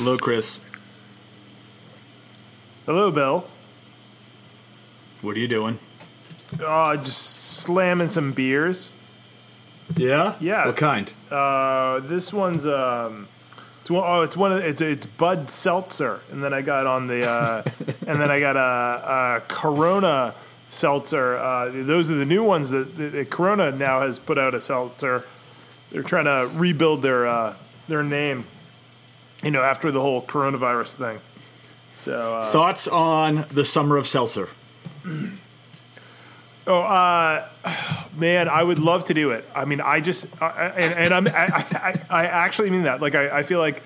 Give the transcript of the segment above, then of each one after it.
Hello, Kris. Hello, Bill. What are you doing? Uh, just slamming some beers. Yeah. Yeah. What kind? Uh, this one's um, it's one, oh, it's one of it's it's Bud Seltzer, and then I got on the uh, and then I got a, a Corona seltzer. Uh, those are the new ones that, that, that Corona now has put out a seltzer. They're trying to rebuild their uh, their name, you know, after the whole coronavirus thing. So uh, Thoughts on the summer of seltzer? Oh, uh, man, I would love to do it. I mean, I just, I, and, and I'm, I, I, I actually mean that. Like, I, I feel like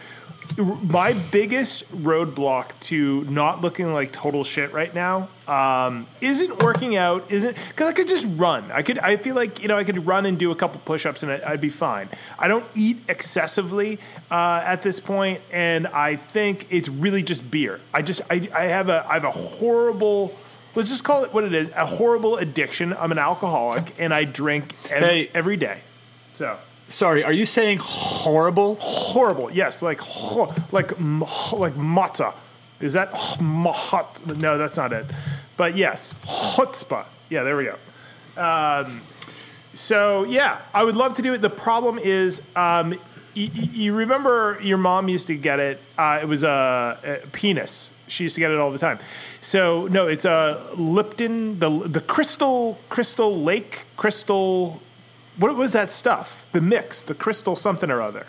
my biggest roadblock to not looking like total shit right now um, isn't working out. Isn't because I could just run. I could. I feel like you know I could run and do a couple push-ups and I- I'd be fine. I don't eat excessively uh, at this point, and I think it's really just beer. I just, I, I have a, I have a horrible let's just call it what it is a horrible addiction. I'm an alcoholic and I drink every, Hey. every day. So Sorry, are you saying horrible? horrible. Yes, like like like matzah. Is that hot? No, that's not it. But yes, chutzpah. Yeah, there we go. Um, so yeah, I would love to do it. The problem is, um, y- y- you remember your mom used to get it. Uh, it was a, a penis. She used to get it all the time. So no, it's a Lipton, the the Crystal Crystal Lake Crystal. What was that stuff? The mix, the Crystal something or other.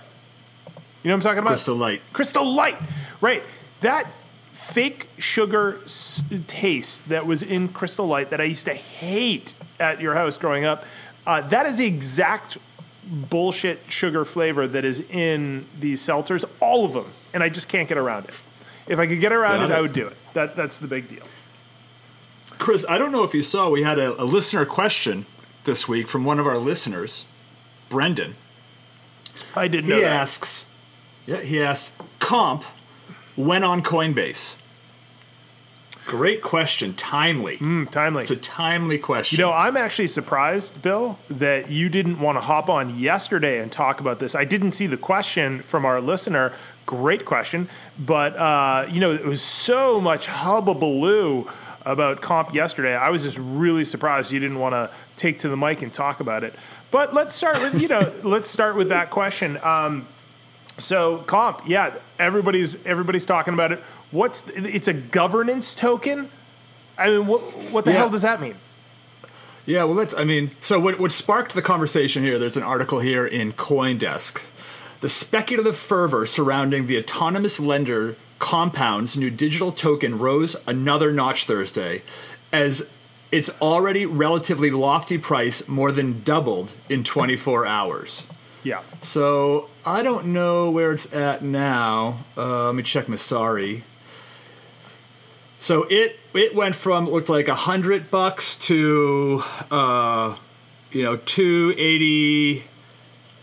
You know what I'm talking about? Crystal Light. Crystal Light. Right. That fake sugar s- taste that was in Crystal Light that I used to hate at your house growing up. Uh, that is the exact bullshit sugar flavor that is in these seltzers, all of them, and I just can't get around it. If I could get around Got it, I would do it. That that's the big deal. Kris, I don't know if you saw, we had a, a listener question this week from one of our listeners, Brendan. I didn't He know that. asks, yeah, he asks, comp when on Coinbase? Great question, timely. Mm, timely. It's a timely question. You know, I'm actually surprised, Bill, that you didn't want to hop on yesterday and talk about this. I didn't see the question from our listener. Great question. But, uh, you know, it was so much hubbubaloo about comp yesterday. I was just really surprised you didn't want to take to the mic and talk about it. But let's start with, you know, let's start with that question. Um, so comp, yeah, everybody's everybody's talking about it. What's it's a governance token? I mean, what what the Yeah. hell does that mean? Yeah, well, let's. I mean, so what, what sparked the conversation here? There's an article here in CoinDesk. The speculative fervor surrounding the autonomous lender Compound's new digital token rose another notch Thursday, as its already relatively lofty price more than doubled in 24 hours. Yeah. So I don't know where it's at now. Uh, let me check Messari. So it it went from looked like a hundred bucks to uh, you know 280,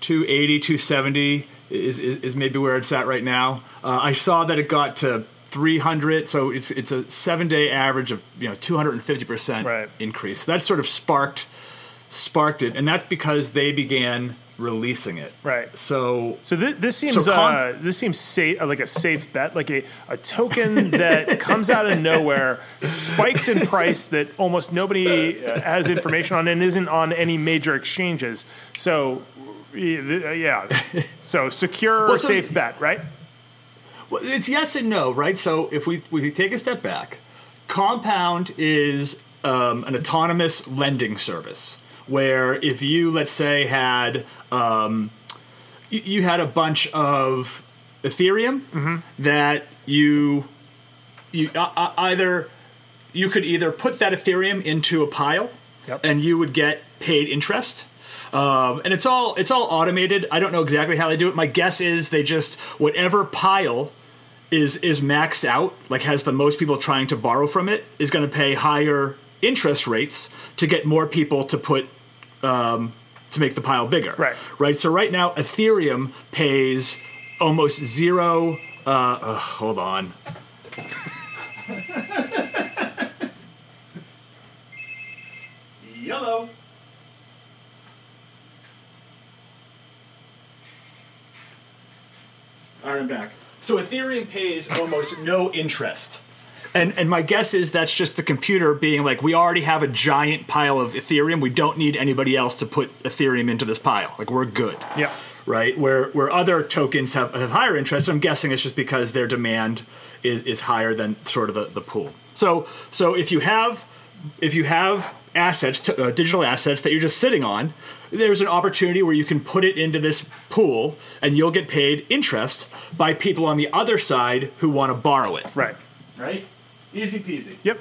280, 270 is, is is maybe where it's at right now. Uh, I saw that it got to 300, so it's it's a seven day average of you know 250 percent Right. increase. That sort of sparked sparked it, and that's because they began releasing it. Right. So So this, this seems So con- uh, this seems safe, like a safe bet, like a, a token that comes out of nowhere, spikes in price that almost nobody uh, has information on, and isn't on any major exchanges. So yeah, so secure, Well, so- safe bet, right? Well, it's yes and no, right? So if we we take a step back, Compound is um, an autonomous lending service where if you let's say had um, you, you had a bunch of Ethereum that you you uh, uh, either you could either put that Ethereum into a pile Yep. and you would get paid interest. Um, and it's all it's all automated. I don't know exactly how they do it. My guess is they just whatever pile is is maxed out, like has the most people trying to borrow from it, is going to pay higher interest rates to get more people to put um, to make the pile bigger. Right. Right. So right now, Ethereum pays almost zero. Uh, ugh, hold on. Yellow. I'm back. so Ethereum pays almost no interest. And, and my guess is that's just the computer being like, we already have a giant pile of Ethereum. We don't need anybody else to put Ethereum into this pile. Like, we're good. Yeah. Right? Where, where other tokens have, have higher interest, I'm guessing it's just because their demand is, is higher than sort of the, the pool. So, so if you have, if you have assets, to, uh, digital assets that you're just sitting on, there's an opportunity where you can put it into this pool and you'll get paid interest by people on the other side who want to borrow it. Right. Right? Easy peasy. Yep.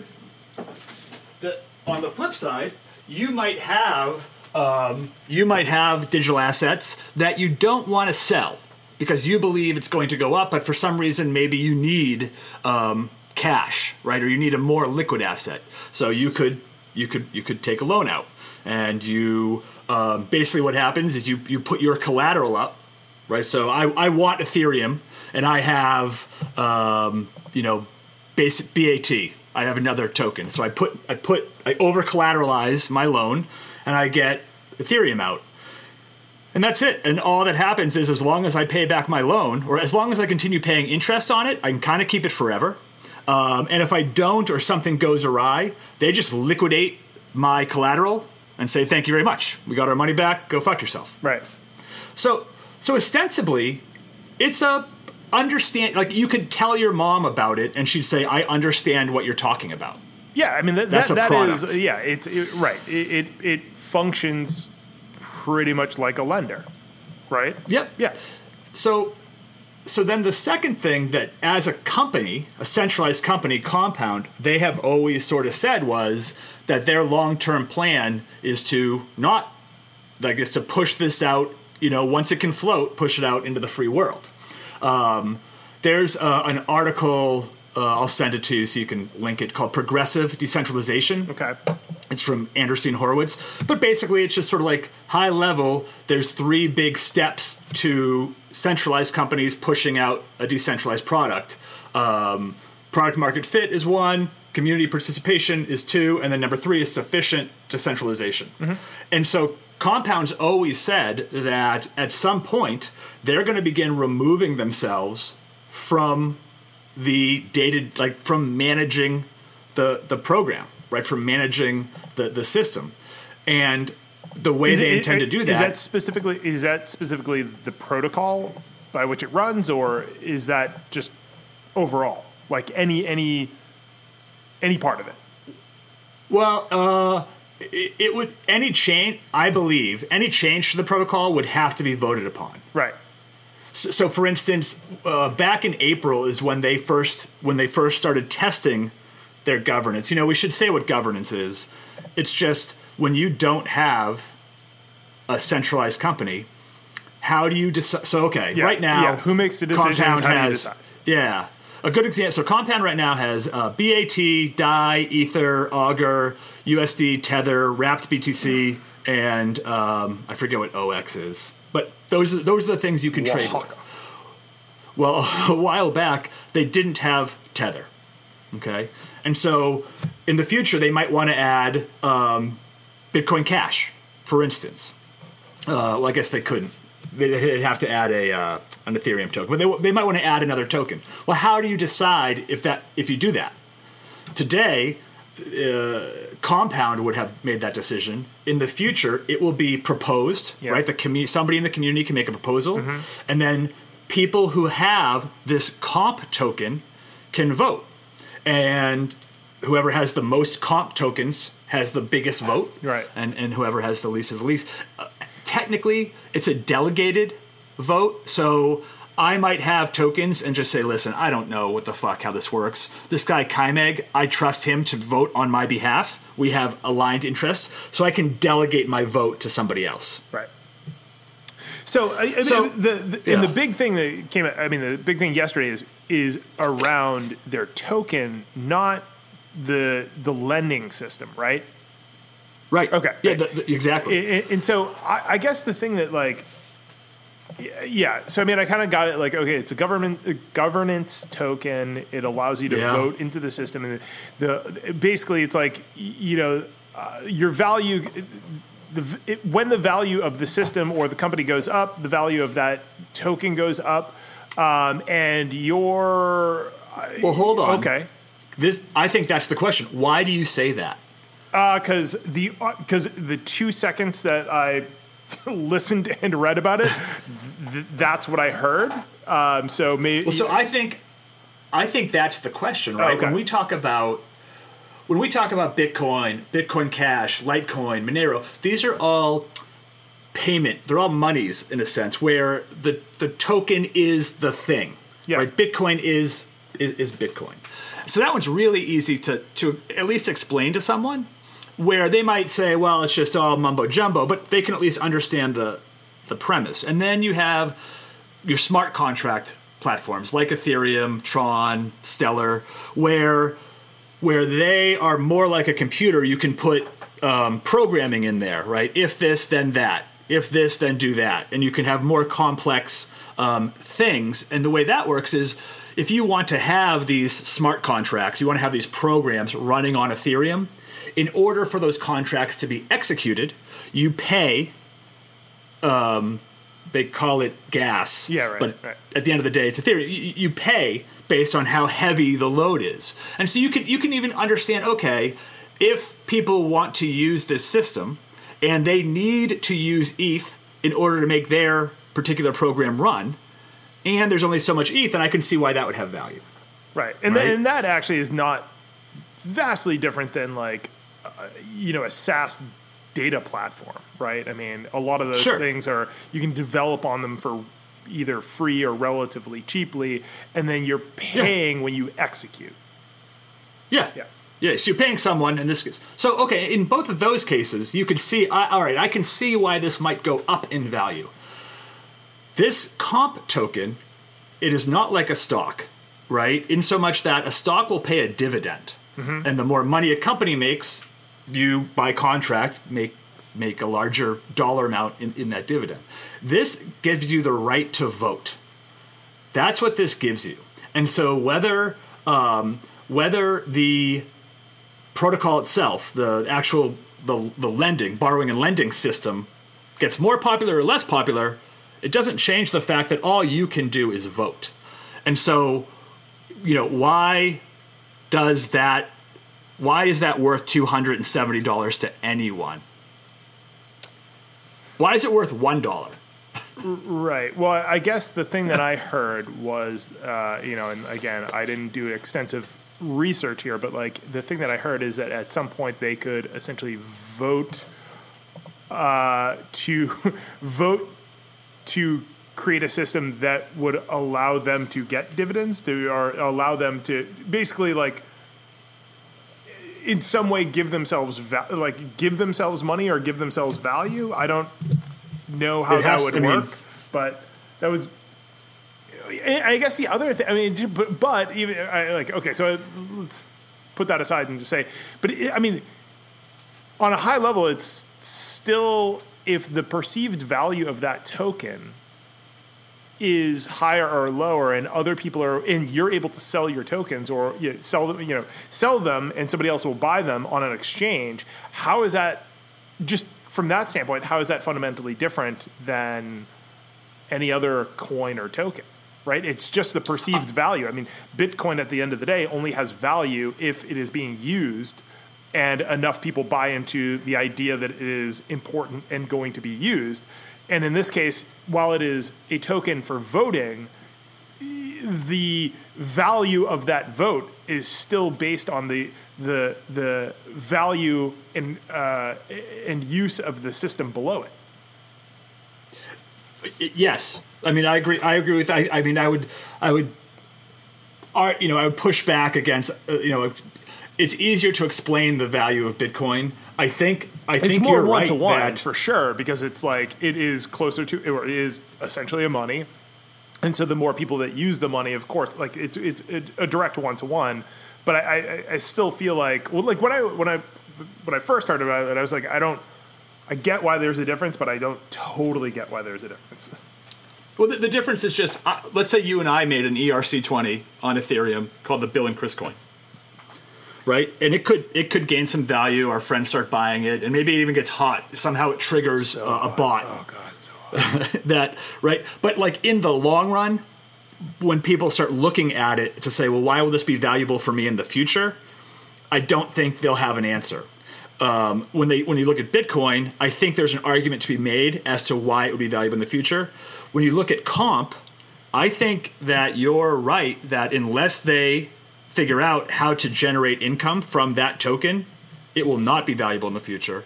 The, on the flip side, you might have um, you might have digital assets that you don't want to sell because you believe it's going to go up, but for some reason maybe you need um, cash, right? Or you need a more liquid asset. So you could you could you could take a loan out, and you um, basically what happens is you you put your collateral up, right? So I I want Ethereum, and I have um, you know basic BAT. I have another token, so I put I put I over collateralize my loan, and I get Ethereum out. And that's it. And all that happens is as long as I pay back my loan, or as long as I continue paying interest on it, I can kind of keep it forever. Um, and if I don't or something goes awry, they just liquidate my collateral and say, thank you very much. We got our money back. Go fuck yourself. Right. So, so ostensibly, it's a understand like you could tell your mom about it and she'd say, I understand what you're talking about. Yeah, I mean that, That's that, a that product. is yeah, it's it, right. It, it it functions pretty much like a lender, right? Yep. Yeah. So, so then the second thing that, as a company, a centralized company, Compound, they have always sort of said was that their long-term plan is to not, like, is to push this out. You know, once it can float, push it out into the free world. Um, there's uh, an article. Uh, I'll send it to you so you can link it called Progressive Decentralization. Okay. It's from Andreessen Horowitz. But basically, it's just sort of like high level. There's three big steps to centralized companies pushing out a decentralized product. Um, product market fit is one, community participation is two, and then number three is sufficient decentralization. And so Compound's always said that at some point, they're going to begin removing themselves from the data, like from managing the the program, right? From managing the the system, and the way Is they it- intend to do that. Is that specifically is that specifically the protocol by which it runs, or is that just overall, like any any any part of it? well, uh, it, it would any change. I believe any change to the protocol would have to be voted upon. Right. So, so for instance, uh, back in April is when they first when they first started testing their governance. You know, we should say what governance is. It's just when you don't have a centralized company, how do you decide? So, okay, Yeah, right now, yeah, who makes the decisions? Compound How do you has, yeah, a good example. So, Compound right now has uh, BAT, DAI, Ether, Augur, USD, Tether, Wrapped BTC, and um, I forget what OX is. But those are, those are the things you can trade with. Well, a while back, they didn't have Tether. Okay. And so in the future, they might want to add um, Bitcoin Cash, for instance. Uh, well, I guess they couldn't. They- They'd have to add a uh, an Ethereum token, but they, they might want to add another token. Well, how do you decide if that if you do that? Today, uh, Compound would have made that decision. In the future, it will be proposed, Yeah. right? The commu- somebody in the community can make a proposal, and then people who have this comp token can vote, and whoever has the most comp tokens has the biggest vote, Right. And and whoever has the least has the least. Uh, technically, it's a delegated vote, so. I might have tokens and just say, listen, I don't know what the fuck how this works. This guy Kaimeg, I trust him to vote on my behalf. We have aligned interest, so I can delegate my vote to somebody else. Right. So, I, I mean, So, the, the yeah. and the big thing that came. I mean, the big thing yesterday is is around their token, not the the lending system, right? Right. Okay. Yeah, the, the- exactly. And, and so, I, I guess the thing that like, y- yeah. So I mean, I kind of got it. Like, okay, it's a government a governance token. It allows you to Yeah. vote into the system, and the basically, it's like you know, uh, your value. The, it, when the value of the system or the company goes up, the value of that token goes up. Um, and your Well, hold on. okay. This I think that's the question. Why do you say that? because the because the two seconds that I listened and read about it, th- that's what I heard. Um, so maybe Well, so I think, I think that's the question, right? Okay. When we talk about, when we talk about Bitcoin, Bitcoin Cash, Litecoin, Monero, these are all payment. They're all monies in a sense, where the the token is the thing, Yeah. right? Bitcoin is, is is Bitcoin. So that one's really easy to to at least explain to someone, where they might say, well, it's just all mumbo jumbo, but they can at least understand the the premise. And then you have your smart contract platforms like Ethereum, Tron, Stellar, where where they are more like a computer. You can put um, programming in there, right? If this, then that. If this, then do that, and you can have more complex um, things. And the way that works is, if you want to have these smart contracts, you want to have these programs running on Ethereum. In order for those contracts to be executed, you pay um, they call it gas. Yeah, right, But right. at the end of the day, it's a theory. You, you pay based on how heavy the load is, and so you can you can even understand. Okay, if people want to use this system and they need to use ETH in order to make their particular program run, and there's only so much ETH, and I can see why that would have value. Right. And, Right? th- and that actually is not vastly different than like, uh, you know, a SaaS data platform, right? I mean, a lot of those Sure. things are, you can develop on them for either free or relatively cheaply, and then you're paying when you execute. Yeah. Yeah. Yeah, so you're paying someone in this case. So, okay, in both of those cases, you can see, I all right, I can see why this might go up in value. This comp token, it is not like a stock, right? In so much that a stock will pay a dividend. And the more money a company makes, you, by contract, make make a larger dollar amount in, in that dividend. This gives you the right to vote. That's what this gives you. And so whether um, whether the protocol itself, the actual the, the lending, borrowing and lending system gets more popular or less popular, it doesn't change the fact that all you can do is vote. And so, you know, why does that why is that worth $270 to anyone? Why is it worth $1? Right. Well, I guess the thing that I heard was, uh, you know, and again, I didn't do extensive research here, but like the thing that I heard is that at some point they could essentially vote uh, to vote to create a system that would allow them to get dividends, to or allow them to basically like in some way give themselves va- like give themselves money or give themselves value. I don't know how that would I mean- work, but that was. I I guess the other thing. I mean, but, but even I, like okay, so let's put that aside and just say, but it, I mean, on a high level, it's still if the perceived value of that token is higher or lower, and other people are, and you're able to sell your tokens or you know, sell them, you know, sell them, and somebody else will buy them on an exchange. How is that? Just from that standpoint, how is that fundamentally different than any other coin or token? Right? It's just the perceived uh. value. I mean, Bitcoin at the end of the day only has value if it is being used and enough people buy into the idea that it is important and going to be used. And in this case, while it is a token for voting, the value of that vote is still based on the the the value and uh, and use of the system below it. Yes i mean i agree i agree with i, I mean i would i would ar- you know i would push back against uh, you know it's easier to explain the value of bitcoin i think i It's think more one to one for sure because it's like it is closer to or it is essentially a money, and so the more people that use the money, of course, like it's it's a direct one to one. But I, I I still feel like well, like when I when I when I first heard about it, I was like I don't. I get why there's a difference, but I don't totally get why there's a difference. well the, the difference is just uh, let's say you and i made an erc20 on ethereum called the bill and kris coin right and it could it could gain some value our friends start buying it and maybe it even gets hot somehow it triggers uh, a bot Oh God, so that right but like in the long run when people start looking at it to say, well, why will this be valuable for me in the future? I don't think they'll have an answer. Um, when they when you look at Bitcoin, I think there's an argument to be made as to why it would be valuable in the future. When you look at comp, I think that you're right that unless they figure out how to generate income from that token, it will not be valuable in the future.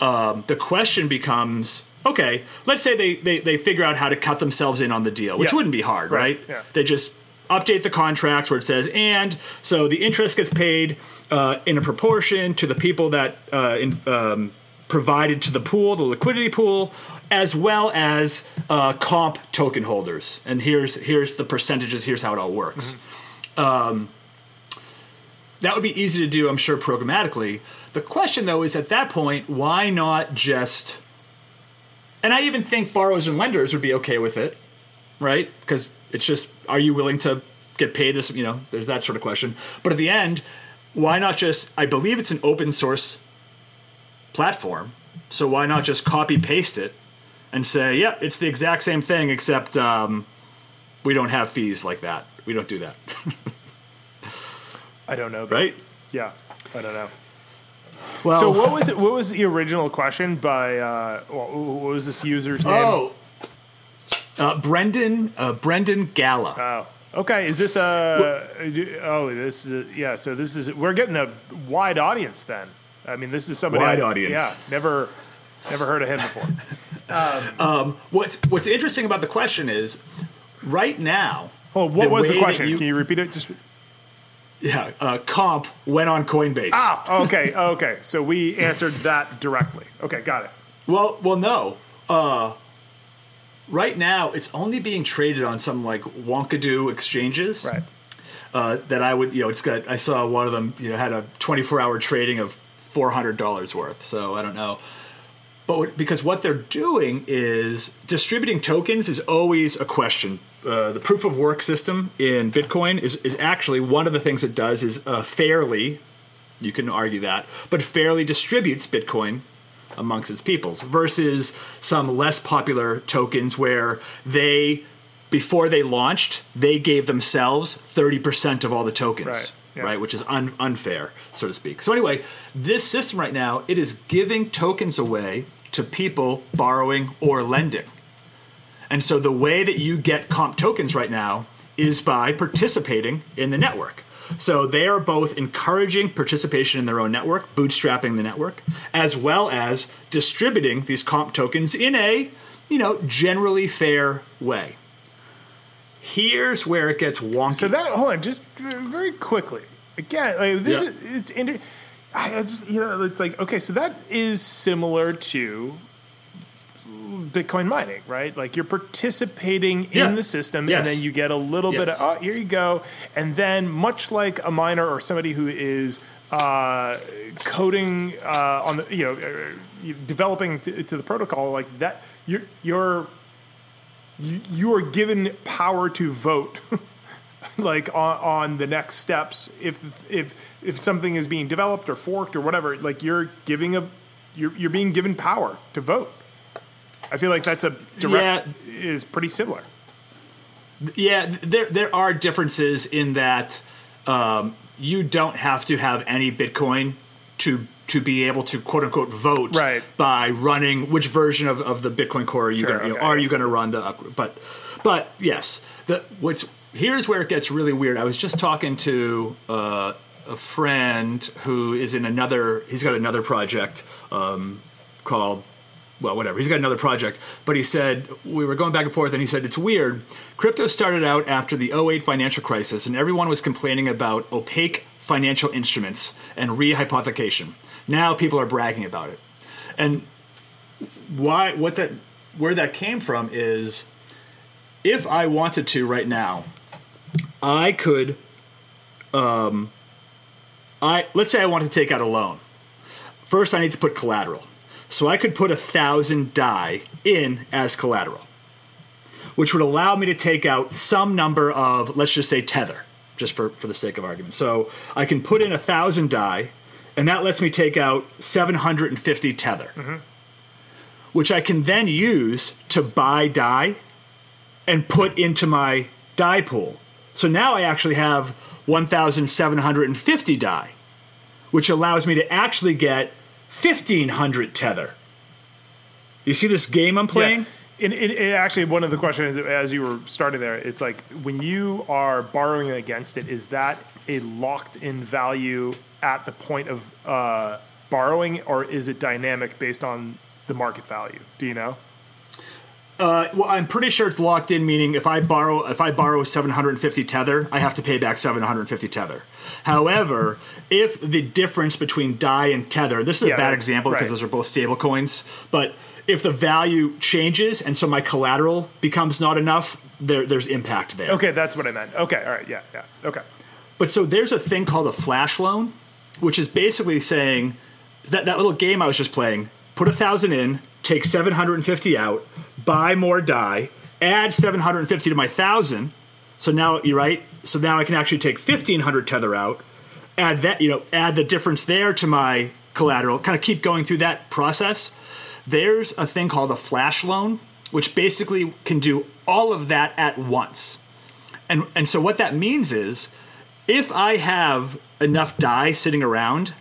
Um, the question becomes okay, let's say they, they, they figure out how to cut themselves in on the deal, which Yeah. wouldn't be hard, right? Right, yeah. They just update the contracts where it says, and so the interest gets paid uh, in a proportion to the people that uh, in, um, provided to the pool, the liquidity pool, as well as uh, comp token holders. And here's here's the percentages. Here's how it all works. Um, that would be easy to do, I'm sure, programmatically. The question, though, is at that point, why not just. And I even think borrowers and lenders would be okay with it, right? Because it's just, are you willing to get paid this? You know, there's that sort of question. But at the end, why not just, I believe it's an open source platform. So why not just copy paste it and say, yep, it's the exact same thing, except um, we don't have fees like that. We don't do that, I don't know. but- right? Yeah, I don't know. Well, So what was it? What was the original question by? Uh, what what was this user's name? Oh, uh, Brendan uh, Brendan Gala. Oh, okay. Is this a? Oh, this is a, yeah. So this is we're getting a wide audience then. I mean, this is somebody Wide I- audience. Yeah, never, never heard of him before. What's What's interesting about the question is, right now. Well, what the was the question? you- Can you repeat it? Just Yeah, uh, comp went on Coinbase. ah, okay, okay. So we answered that directly. Okay, got it. Well, well, no. Uh, right now, it's only being traded on some like wonkadoo exchanges. Right. Uh, that I would, you know, it's got. I saw one of them, you know, had a 24 hour trading of 400 dollars worth. So I don't know. But because what they're doing is distributing tokens is always a question. Uh, the proof of work system in Bitcoin is, is actually one of the things it does is uh, fairly, you can argue that, but fairly distributes Bitcoin amongst its peoples versus some less popular tokens where they, before they launched, they gave themselves 30% of all the tokens Right, yeah. right? Which is un- unfair, so to speak. So anyway, this system right now it is giving tokens away to people borrowing or lending, and so the way that you get comp tokens right now is by participating in the network. So they are both encouraging participation in their own network, bootstrapping the network, as well as distributing these comp tokens in a, you know, generally fair way. Here's where it gets wonky. So that hold on, just very quickly. Again, like, this Yeah. is it's inter- I, it's you know it's like okay, so that is similar to Bitcoin mining, right? Like you're participating Yeah. in the system, Yes. and then you get a little bit of oh, here you go, and then much like a miner or somebody who is uh, coding uh, on the you know uh, developing to, to the protocol like that, you're you're you, you are given power to vote like on, on the next steps if if if something is being developed or forked or whatever like you're giving a you're, you're being given power to vote i feel like that's a direct is pretty similar Yeah, there there are differences in that um, you don't have to have any Bitcoin to to be able to quote unquote vote Right. by running which version of, of the Bitcoin core are you Sure, going you know, are you going to run the up- but but yes the what's here's where it gets really weird. I was just talking to uh, a friend who is in another he's got another project um, called well, whatever. He's got another project. But he said, we were going back and forth, and he said, it's weird. Crypto started out after the 08 financial crisis, and everyone was complaining about opaque financial instruments and rehypothecation. Now people are bragging about it. And why, what that, where that came from is if I wanted to right now, I could, um, I, let's say I want to take out a loan. First, I need to put collateral. So I could put a thousand Dai in as collateral, which would allow me to take out some number of, let's just say, tether, just for, for the sake of argument. So I can put in a thousand Dai, and that lets me take out 750 tether, mm-hmm. which I can then use to buy Dai and put into my Dai pool. So now I actually have 1,750 Dai, which allows me to actually get 1,500 tether. You see this game I'm playing? Yeah. In actually, one of the questions as you were starting there, it's like when you are borrowing against it, is that a locked in value at the point of uh, borrowing, or is it dynamic based on the market value? Do you know? Uh, well, I'm pretty sure it's locked in. Meaning, if I borrow if I borrow 750 tether, I have to pay back 750 tether. However, if the difference between Dai and tether, this is Yeah, a bad example because right. those are both stable coins, but if the value changes and so my collateral becomes not enough, there, there's impact there. Okay, that's what I meant. Okay, all right, yeah, yeah, okay. But so there's a thing called a flash loan, which is basically saying that that little game I was just playing, put a thousand in, take 750 out, buy more Dai, add 750 to my thousand. So now you're right. So now I can actually take 1500 tether out, add that, you know, add the difference there to my collateral, kind of keep going through that process. There's a thing called a flash loan, which basically can do all of that at once. And and so what that means is if I have enough Dai sitting around,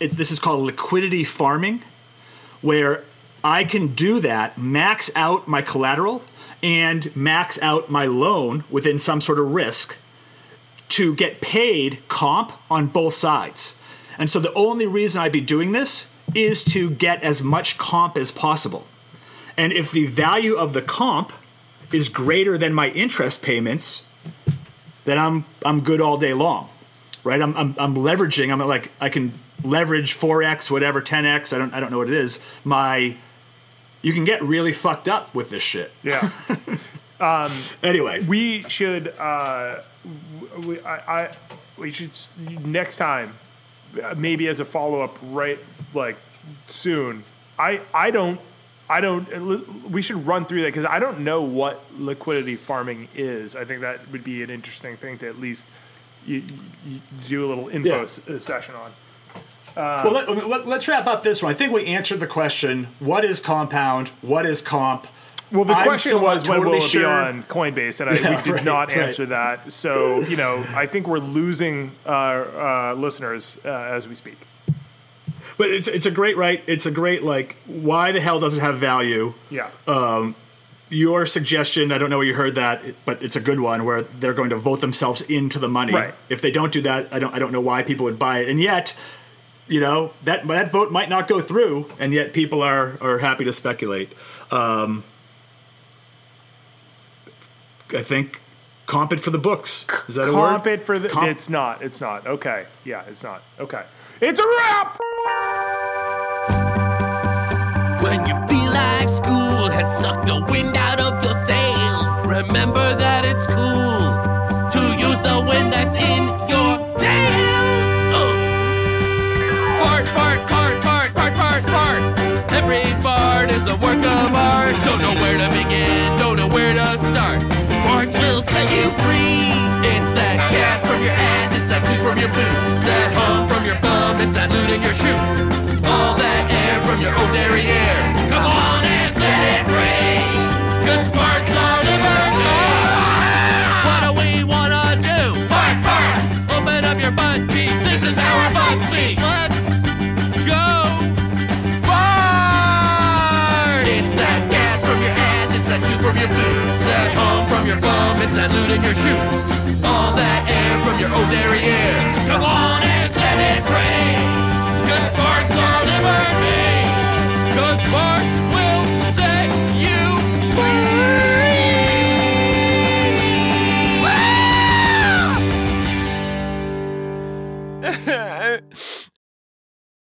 it, this is called liquidity farming, where I can do that, max out my collateral and max out my loan within some sort of risk to get paid comp on both sides. And so the only reason I'd be doing this is to get as much comp as possible. And if the value of the comp is greater than my interest payments, then I'm I'm good all day long, right? I'm I'm, I'm leveraging. I'm like I can leverage four x whatever ten x. I don't I don't know what it is. My you can get really fucked up with this shit. Yeah. Anyway, we should uh, we, I, I we should next time maybe as a follow up right like soon I I don't I don't uh, we should run through that because I don't know what liquidity farming is I think that would be an interesting thing to at least you, you do a little info Yeah. s- uh, session on well let, let, let's wrap up this one. I think we answered the question: What is compound? What is comp? Well, the I'm question still not was when totally will it be on Coinbase, and I, Yeah, we did right, not right. answer that. So you know, I think we're losing uh, uh, listeners uh, as we speak. But it's it's a great right. It's a great like. Why the hell does it have value? Yeah. your suggestion, I don't know where you heard that, but it's a good one where they're going to vote themselves into the money. Right. If they don't do that, I don't I don't know why people would buy it. And yet, you know, that that vote might not go through, and yet people are are happy to speculate. Um, I think comp it for the books. Is that a word? Comp it for the. Comp- It's not. It's not. Okay. Yeah, it's not. Okay. It's a wrap. When you feel like school has sucked the wind out of your sails, remember that it's cool to use the wind that's in is a work of art. Don't know where to begin, don't know where to start. Farts will set you free. It's that gas from your ass, it's that poop from your boot, that hum from your bum, it's that loot in your shoe. your bum, it's that loot in your shoe. All that air from your old derriere. Come on and let it rain. Good parts are liberty. Good parts